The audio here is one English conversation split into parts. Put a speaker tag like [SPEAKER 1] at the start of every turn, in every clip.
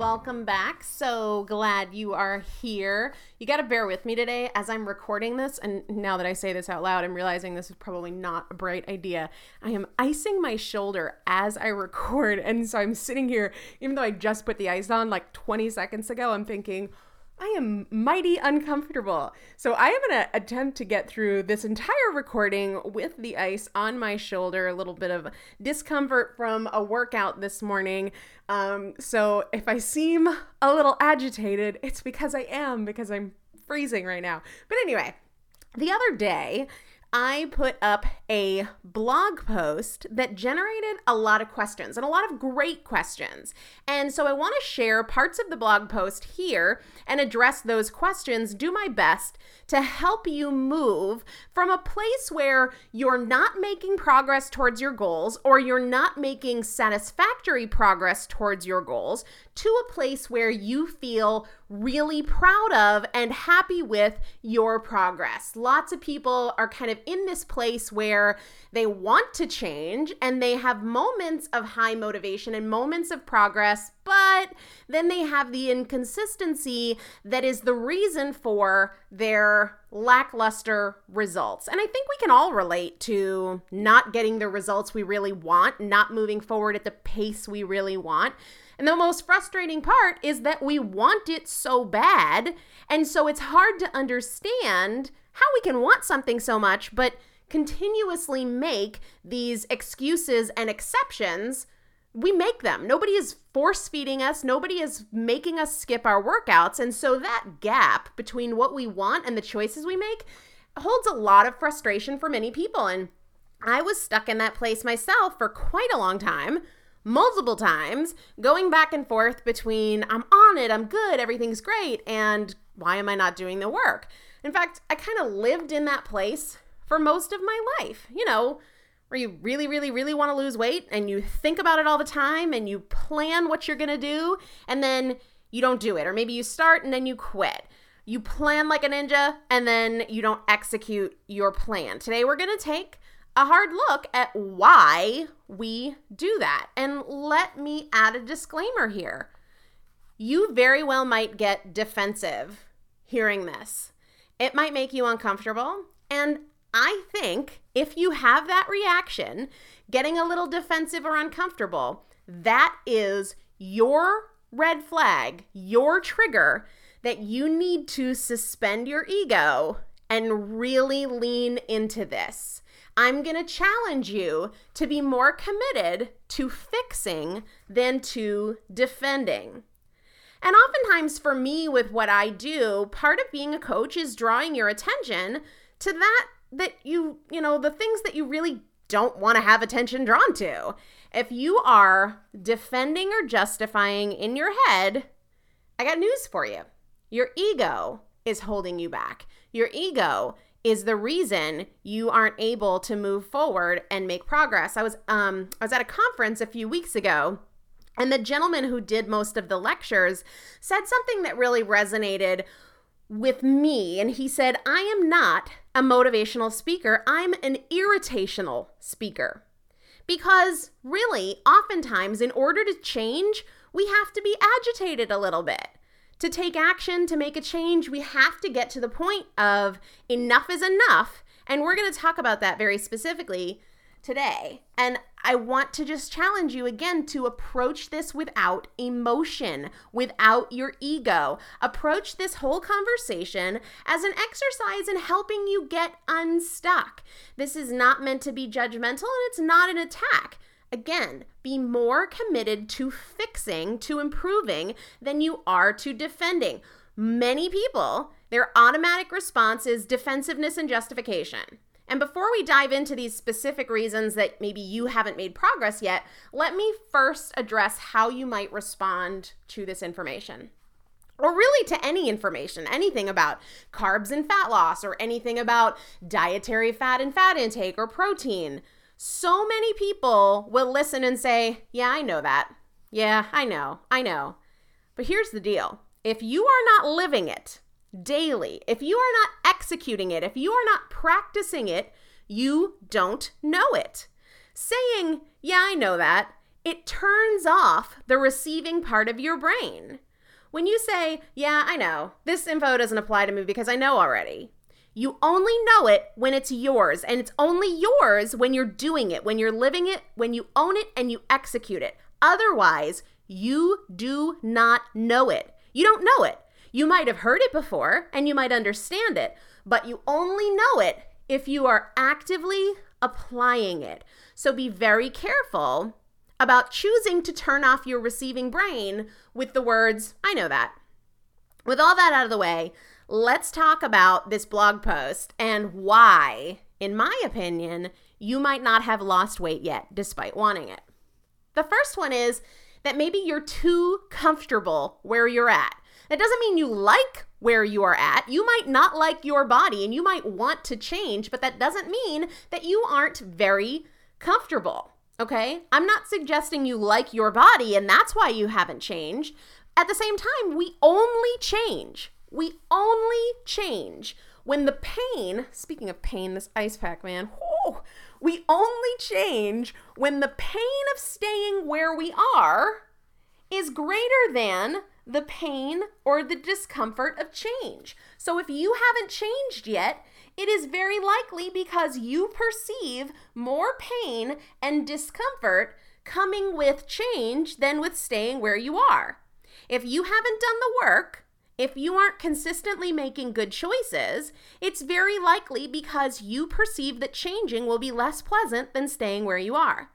[SPEAKER 1] welcome back. So glad you are here. You got to bear with me today as I'm recording this. And now that I say this out loud, I'm realizing this is probably not a bright idea. I am icing my shoulder as I record. And so I'm sitting here, even though I just put the ice on like 20 seconds ago, I'm thinking, I am mighty uncomfortable. So I am going to attempt to get through this entire recording with the ice on my shoulder, a little bit of discomfort from a workout this morning. Um, so if I seem a little agitated, it's because I am, because I'm freezing right now. But anyway, the other day, I put up a blog post that generated a lot of questions and a lot of great questions. And so I want to share parts of the blog post here and address those questions, do my best to help you move from a place where you're not making progress towards your goals or you're not making satisfactory progress towards your goals to a place where you feel really proud of and happy with your progress. Lots of people are kind of in this place where they want to change and they have moments of high motivation and moments of progress, but then they have the inconsistency that is the reason for their lackluster results. And I think we can all relate to not getting the results we really want, not moving forward at the pace we really want. And the most frustrating part is that we want it so bad. And so it's hard to understand how we can want something so much, but continuously make these excuses and exceptions. We make them. Nobody is force feeding us. Nobody is making us skip our workouts. And so that gap between what we want and the choices we make holds a lot of frustration for many people. And I was stuck in that place myself for quite a long time multiple times, going back and forth between I'm on it, I'm good, everything's great, and why am I not doing the work? In fact, I kind of lived in that place for most of my life. You know, where you really, really, really want to lose weight and you think about it all the time and you plan what you're going to do and then you don't do it. Or maybe you start and then you quit. You plan like a ninja and then you don't execute your plan. Today, we're going to take a hard look at why we do that. And let me add a disclaimer here. You very well might get defensive hearing this. It might make you uncomfortable. And I think if you have that reaction, getting a little defensive or uncomfortable, that is your red flag, your trigger that you need to suspend your ego and really lean into this. I'm going to challenge you to be more committed to fixing than to defending. And oftentimes, for me, with what I do, part of being a coach is drawing your attention to that, that you, you know, the things that you really don't want to have attention drawn to. If you are defending or justifying in your head, I got news for you. Your ego is holding you back. Your ego is the reason you aren't able to move forward and make progress. I was um I was at a conference a few weeks ago and the gentleman who did most of the lectures said something that really resonated with me and he said, "I am not a motivational speaker. I'm an irritational speaker." Because really, oftentimes in order to change, we have to be agitated a little bit to take action, to make a change, we have to get to the point of enough is enough. And we're going to talk about that very specifically today. And I want to just challenge you again to approach this without emotion, without your ego. Approach this whole conversation as an exercise in helping you get unstuck. This is not meant to be judgmental and it's not an attack. Again, be more committed to fixing, to improving than you are to defending. Many people, their automatic response is defensiveness and justification. And before we dive into these specific reasons that maybe you haven't made progress yet, let me first address how you might respond to this information. Or really to any information, anything about carbs and fat loss, or anything about dietary fat and fat intake or protein so many people will listen and say, Yeah, I know that. Yeah, I know. I know. But here's the deal if you are not living it daily, if you are not executing it, if you are not practicing it, you don't know it. Saying, Yeah, I know that,
[SPEAKER 2] it turns off the receiving part of your brain. When you say, Yeah, I know, this info doesn't apply to me because I know already, you only know it when it's yours, and it's only yours when you're doing it, when you're living it, when you own it and you execute it. Otherwise, you do not know it. You don't know it. You might have heard it before and you might understand it, but you only know it if you are actively applying it. So be very careful about choosing to turn off your receiving brain with the words, I know that. With all that out of the way, let's talk about this blog post and why, in my opinion, you might not have lost weight yet despite wanting it. The first one is that maybe you're too comfortable where you're at. That doesn't mean you like where you are at. You might not like your body and you might want to change, but that doesn't mean that you aren't very comfortable. Okay? I'm not suggesting you like your body and that's why you haven't changed. At the same time, we only change. We only change when the pain, speaking of pain, this ice pack, man, whoo, we only change when the pain of staying where we are is greater than the pain or the discomfort of change. So if you haven't changed yet, it is very likely because you perceive more pain and discomfort coming with change than with staying where you are. If you haven't done the work, if you aren't consistently making good choices, it's very likely because you perceive that changing will be less pleasant than staying where you are.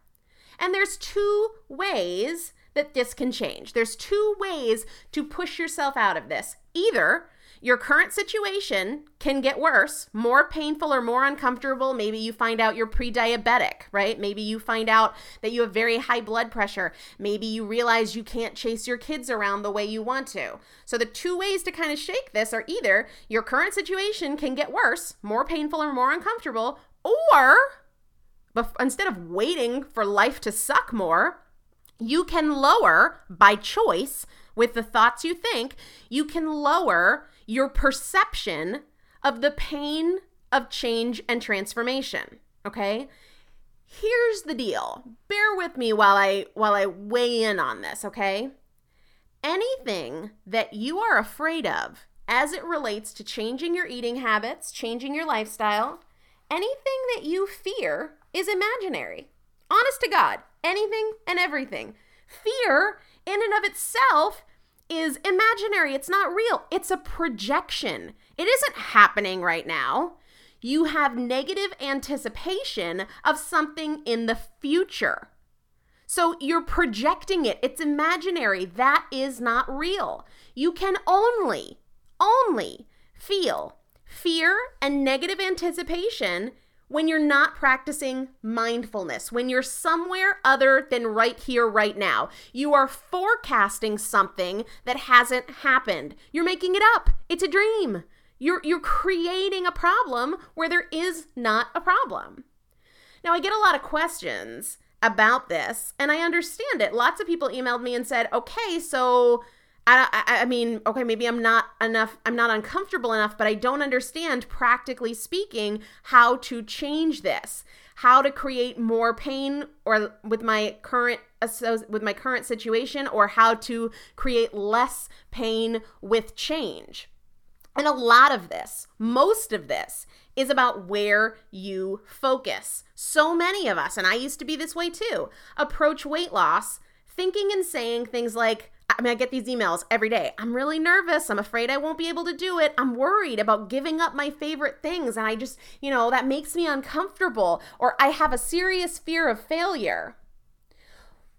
[SPEAKER 2] And there's two ways that this can change. There's two ways to push yourself out of this. Either your current situation can get worse, more painful or more uncomfortable. Maybe you find out you're pre diabetic, right? Maybe you find out that you have very high blood pressure. Maybe you realize you can't chase your kids around the way you want to. So, the two ways to kind of shake this are either your current situation can get worse, more painful or more uncomfortable, or but instead of waiting for life to suck more, you can lower by choice with the thoughts you think, you can lower your perception of the pain of change and transformation. Okay? Here's the deal. Bear with me while I while I weigh in on this, okay? Anything that you are afraid of as it relates to changing your eating habits, changing your lifestyle, anything that you fear is imaginary. Honest to God, anything and everything. Fear, in and of itself, is imaginary. It's not real. It's a projection. It isn't happening right now. You have negative anticipation of something in the future. So you're projecting it. It's imaginary. That is not real. You can only, only feel fear and negative anticipation when you're not practicing mindfulness, when you're somewhere other than right here, right now. You are forecasting something that hasn't happened. You're making it up. It's a dream. You're, you're creating a problem where there is not a problem. Now, I get a lot of questions about this, and I understand it. Lots of people emailed me and said, okay, so I, I, mean, okay, maybe I'm not enough, I'm not uncomfortable enough, but I don't understand, practically speaking, how to change this, how to create more pain or with my current with my current situation, or how to create less pain with change. And a lot of this, most of this, is about where you focus. So many of us, and I used to be this way too, approach weight loss thinking and saying things like, I mean, I get these emails every day. I'm really nervous. I'm afraid I won't be able to do it. I'm worried about giving up my favorite things. And I just, you know, that makes me uncomfortable. Or I have a serious fear of failure.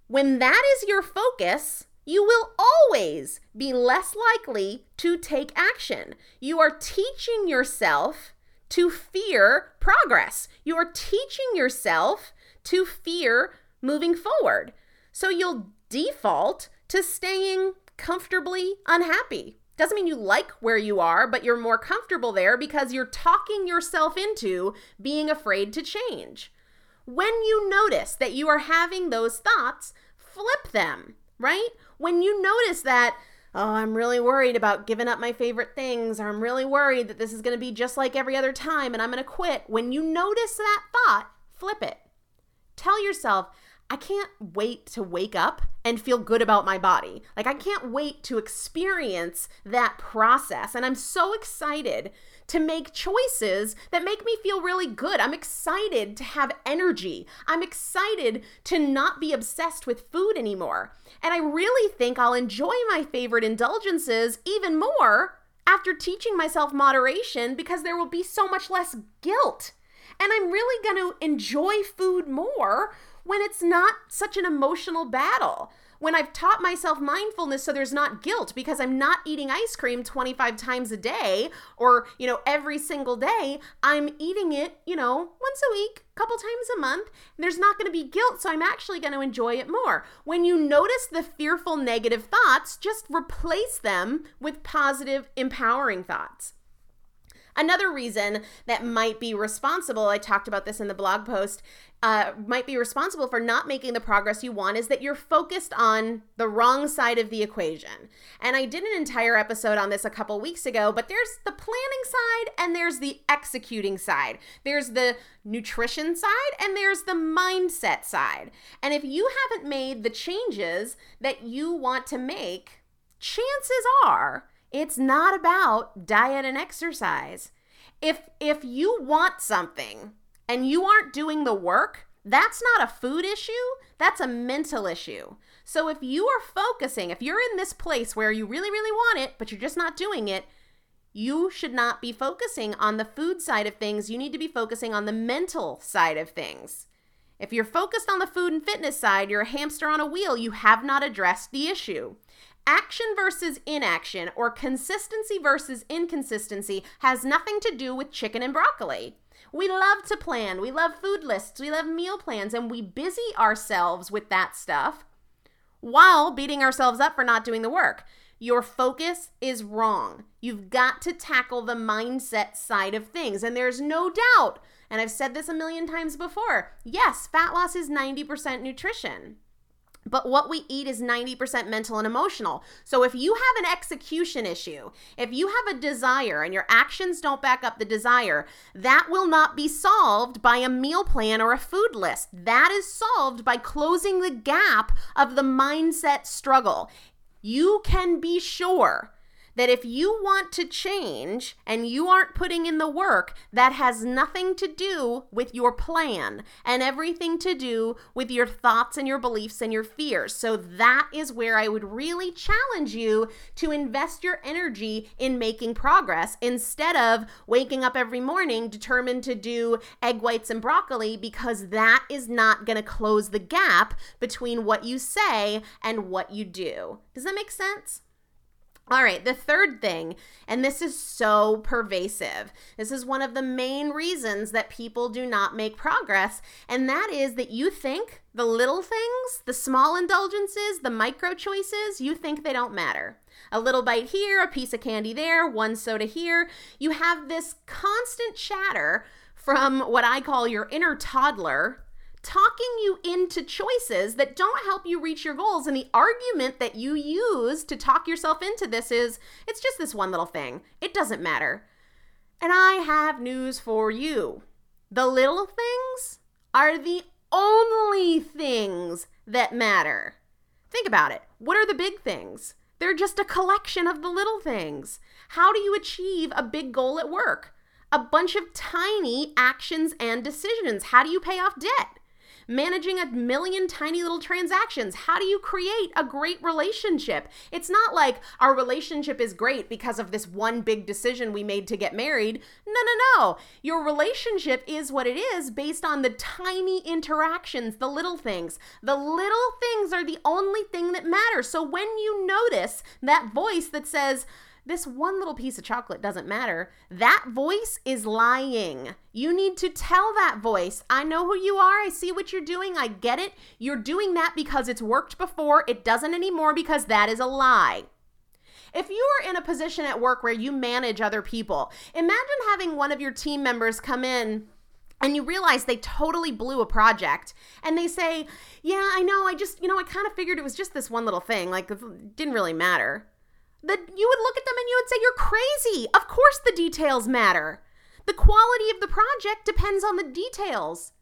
[SPEAKER 2] When that is your focus, you will always be less likely to take action. You are teaching yourself to fear progress. You are teaching yourself to fear moving forward. So you'll default to staying comfortably unhappy. Doesn't mean you like where you are, but you're more comfortable there because you're talking yourself into being afraid to change. When you notice that you are having those thoughts, flip them, right? When you notice that, oh, I'm really worried about giving up my favorite things, or I'm really worried that this is to be just like every other time and I'm to quit, when you notice that thought, flip it. Tell yourself, I can't wait to wake up and feel good about my body. Like, I can't wait to experience that process. And I'm so excited to make choices that make me feel really good. I'm excited to have energy. I'm excited to not be obsessed with food anymore. And I really think I'll enjoy my favorite indulgences even more after teaching myself moderation because there will be so much less guilt. And I'm really going to enjoy food more when it's not such an emotional battle. When I've taught myself mindfulness so there's not guilt because I'm not eating ice cream 25 times a day or, you know, every single day, I'm eating it, you know, once a week, couple times a month. there's not going to be guilt, so I'm actually going to enjoy it more. When you notice the fearful negative thoughts, just replace them with positive empowering thoughts. Another reason that might be responsible, I talked about this in the blog post, uh, might be responsible for not making the progress you want is that you're focused on the wrong side of the equation. And I did an entire episode on this a couple weeks ago, but there's the planning side and there's the executing side. There's the nutrition side and there's the mindset side. And if you haven't made the changes that you want to make, chances are it's not about diet and exercise. If if you want something and you aren't doing the work, that's not a food issue, that's a mental issue. So if you are focusing, if you're in this place where you really really want it but you're just not doing it, you should not be focusing on the food side of things. You need to be focusing on the mental side of things. If you're focused on the food and fitness side, you're a hamster on a wheel. You have not addressed the issue. Action versus inaction or consistency versus inconsistency has nothing to do with chicken and broccoli. We love to plan, we love food lists, we love meal plans, and we busy ourselves with that stuff while beating ourselves up for not doing the work. Your focus is wrong. You've got to tackle the mindset side of things. And there's no doubt, and I've said this a million times before yes, fat loss is 90% nutrition. But what we eat is 90% mental and emotional. So if you have an execution issue, if you have a desire and your actions don't back up the desire, that will not be solved by a meal plan or a food list. That is solved by closing the gap of the mindset struggle. You can be sure that if you want to change and you aren't putting in the work, that has nothing to do with your plan and everything to do with your thoughts and your beliefs and your fears. So that is where I would really challenge you to invest your energy in making progress instead of waking up every morning determined to do egg whites and broccoli because that is not going to close the gap between what you say and what you do. Does that make sense? All right, the third thing, and this is so pervasive. This is one of the main reasons that people do not make progress, and that is that you think the little things, the small indulgences, the micro choices, you think they don't matter. A little bite here, a piece of candy there, one soda here. You have this constant chatter from what I call your inner toddler talking you into choices that don't help you reach your goals. And the argument that you use to talk yourself into this is it's just this one little thing, it doesn't matter. And I have news for you the little things are the only things that matter. Think about it. What are the big things? They're just a collection of the little things. How do you achieve a big goal at work? A bunch of tiny actions and decisions. How do you pay off debt? Managing a million tiny little transactions. How do you create a great relationship? It's not like our relationship is great because of this one big decision we made to get married. No, no, no. Your relationship is what it is based on the tiny interactions, the little things. The little things are the only thing that matters. So when you notice that voice that says, this one little piece of chocolate doesn't matter. That voice is lying. You need to tell that voice, I know who you are. I see what you're doing. I get it. You're doing that because it's worked before. It doesn't anymore because that is a lie. If you are in a position at work where you manage other people, imagine having one of your team members come in and you realize they totally blew a project and they say, Yeah, I know. I just, you know, I kind of figured it was just this one little thing. Like, it didn't really matter that you would look at them and you would say, You're crazy. Of course, the details matter. The quality of the project depends on the details.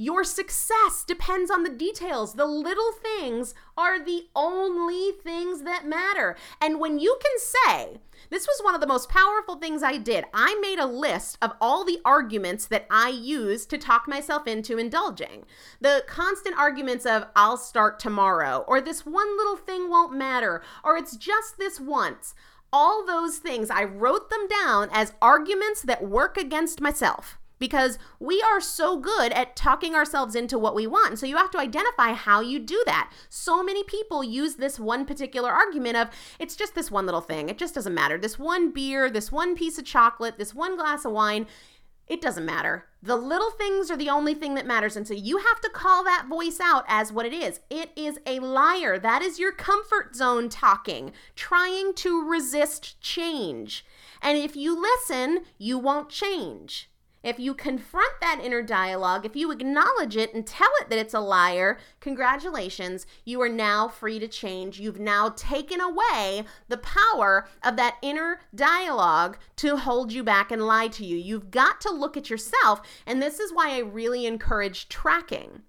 [SPEAKER 2] Your success depends on the details. The little things are the only things that matter. And when you can say, this was one of the most powerful things I did. I made a list of all the arguments that I use to talk myself into indulging. The constant arguments of, I'll start tomorrow, or this one little thing won't matter, or it's just this once. All those things, I wrote them down as arguments that work against myself because we are so good at talking ourselves into what we want. So you have to identify how you do that. So many people use this one particular argument of it's just this one little thing. It just doesn't matter. This one beer, this one piece of chocolate, this one glass of wine, it doesn't matter. The little things are the only thing that matters. And so you have to call that voice out as what it is. It is a liar. That is your comfort zone talking, trying to resist change. And if you listen, you won't change. If you confront that inner dialogue, if you acknowledge it and tell it that it's a liar, congratulations, you are now free to change. You've now taken away the power of that inner dialogue to hold you back and lie to you. You've got to look at yourself, and this is why I really encourage tracking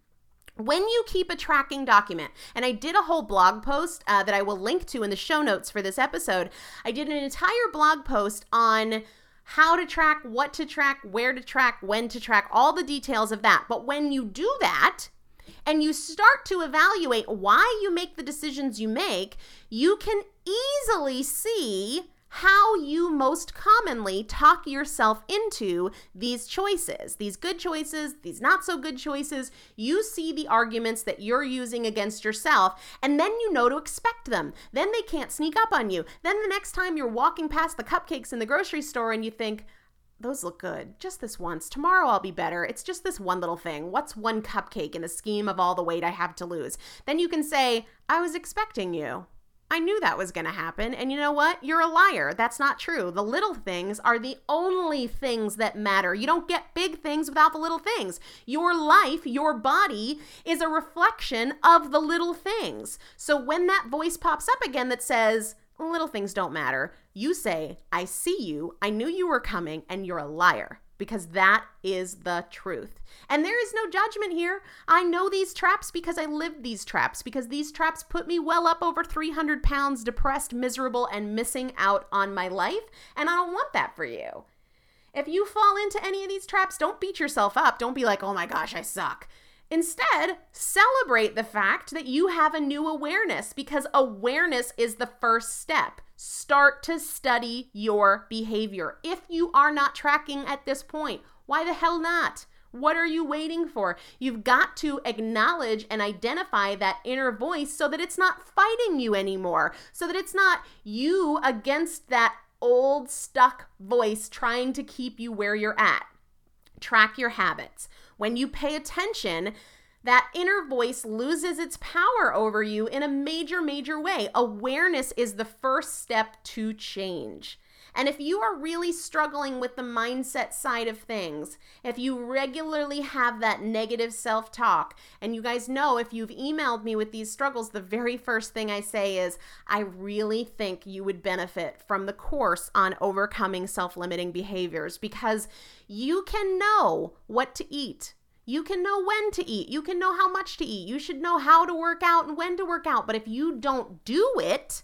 [SPEAKER 2] when you keep a tracking document, and I did a whole blog post uh, that I will link to in the show notes for this episode, I did an entire blog post on how to track, what to track, where to track, when to track, all the details of that. But when you do that, and you start to evaluate why you make the decisions you make, you can easily see how you most commonly talk yourself into these choices, these good choices, these not so good choices. You see the arguments that you're using against yourself, and then you know to expect them. Then they can't sneak up on you. Then the next time you're walking past the cupcakes in the grocery store and you think, those look good. Just this once. Tomorrow I'll be better. It's just this one little thing. What's one cupcake in the scheme of all the weight I have to lose? Then you can say, I was expecting you. I knew that was going to happen. And you know what? You're a liar. That's not true. The little things are the only things that matter. You don't get big things without the little things. Your life, your body is a reflection of the little things. So when that voice pops up again that says, little things don't matter, you say, I see you. I knew you were coming, and you're a liar because that is the truth. And there is no judgment here. I know these traps because I lived these traps, because these traps put me well up over 300 pounds, depressed, miserable, and missing out on my life. And I don't want that for you. If you fall into any of these traps, don't beat yourself up. Don't be like, oh my gosh, I suck. Instead, celebrate the fact that you have a new awareness because awareness is the first step. Start to study your behavior. If you are not tracking at this point, why the hell not? What are you waiting for? You've got to acknowledge and identify that inner voice so that it's not fighting you anymore, so that it's not you against that old stuck voice trying to keep you where you're at. Track your habits. When you pay attention, that inner voice loses its power over you in a major, major way. Awareness is the first step to change. And if you are really struggling with the mindset side of things, if you regularly have that negative self talk, and you guys know if you've emailed me with these struggles, the very first thing I say is, I really think you would benefit from the course on overcoming self limiting behaviors because you can know what to eat you can know when to eat. You can know how much to eat. You should know how to work out and when to work out. But if you don't do it,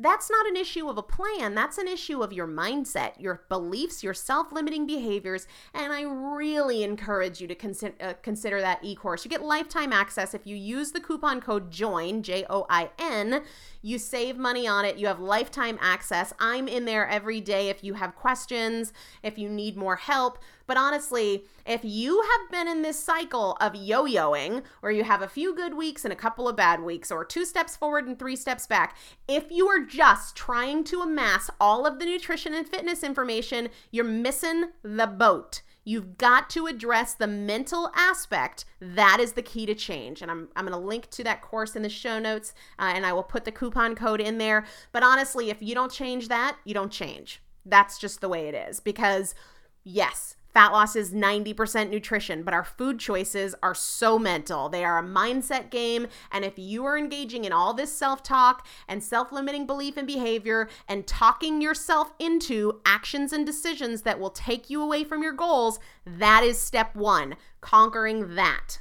[SPEAKER 2] that's not an issue of a plan. That's an issue of your mindset, your beliefs, your self limiting behaviors. And I really encourage you to consider, uh, consider that e course. You get lifetime access if you use the coupon code JOIN, J O I N. You save money on it. You have lifetime access. I'm in there every day if you have questions, if you need more help. But honestly, if you have been in this cycle of yo yoing, where you have a few good weeks and a couple of bad weeks, or two steps forward and three steps back, if you are just trying to amass all of the nutrition and fitness information, you're missing the boat. You've got to address the mental aspect. That is the key to change. And I'm, I'm going to link to that course in the show notes uh, and I will put the coupon code in there. But honestly, if you don't change that, you don't change. That's just the way it is because, yes, Fat loss is 90% nutrition, but our food choices are so mental. They are a mindset game. And if you are engaging in all this self talk and self limiting belief and behavior and talking yourself into actions and decisions that will take you away from your goals, that is step one conquering that.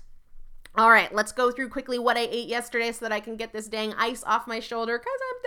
[SPEAKER 2] All right, let's go through quickly what I ate yesterday so that I can get this dang ice off my shoulder because I'm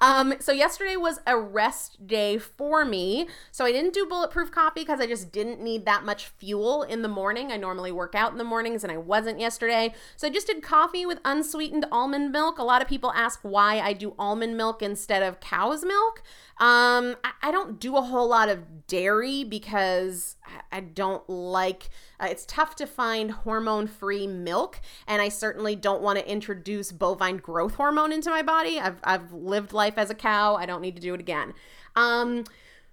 [SPEAKER 2] Um, so yesterday was a rest day for me. So I didn't do bulletproof coffee because I just didn't need that much fuel in the morning. I normally work out in the mornings and I wasn't yesterday. So I just did coffee with unsweetened almond milk. A lot of people ask why I do almond milk instead of cow's milk. Um, I, I don't do a whole lot of dairy because I don't like uh, it's tough to find hormone free milk and I certainly don't want to introduce bovine growth hormone into my body. I've I've lived life as a cow. I don't need to do it again. Um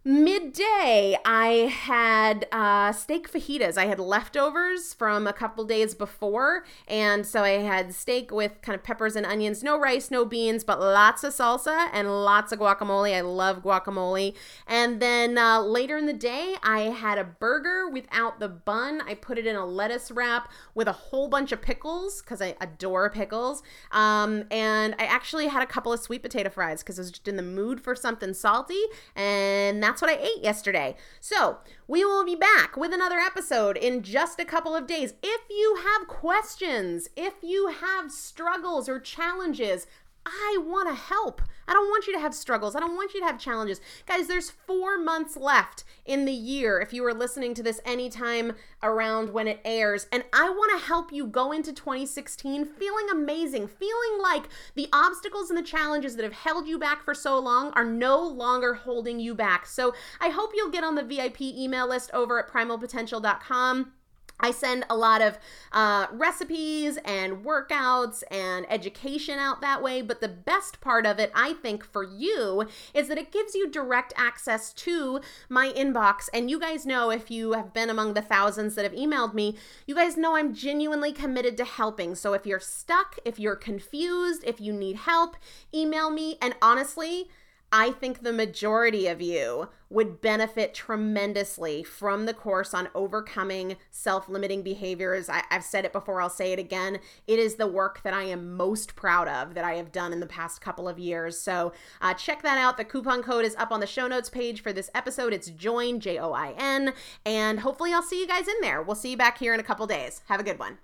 [SPEAKER 2] midday i had uh, steak fajitas. I had leftovers from a couple days before and so i had steak with kind of peppers and onions. No rice no beans but lots of salsa and lots of guacamole. I love guacamole. And then uh, later in the day i had a burger without the bun. I put it in a lettuce wrap with a whole bunch of pickles because i adore pickles. Um, and i actually had a couple of sweet potato fries because i was just in the mood for something salty and that's what I ate yesterday. So, we will be back with another episode in just a couple of days. If you have questions, if you have struggles or challenges, I want to help. I don't want you to have struggles. I don't want you to have challenges. Guys, there's four months left in the year if you are listening to this anytime around when it airs. And I want to help you go into 2016 feeling amazing, feeling like the obstacles and the challenges that have held you back for so long are no longer holding you back. So I hope you'll get on the VIP email list over at primalpotential.com. I send a lot of uh, recipes and workouts and education out that way, but the best part of it, I think, for you is that it gives you direct access to my inbox. And you guys know if you have been among the thousands that have emailed me, you guys know I'm genuinely committed to helping. So if you're stuck, if you're confused, if you need help, email me. And honestly, I think the majority of you would benefit tremendously from the course on overcoming self limiting behaviors. I, have said it before, I'll say it again. It is the work that I am most proud of that I have done in the past couple of years. So uh, check that out. The coupon code is up on the show notes page for this episode. It's JOIN, J O I N. And hopefully, I'll see you guys in there. We'll see you back here in a couple days. Have a good one.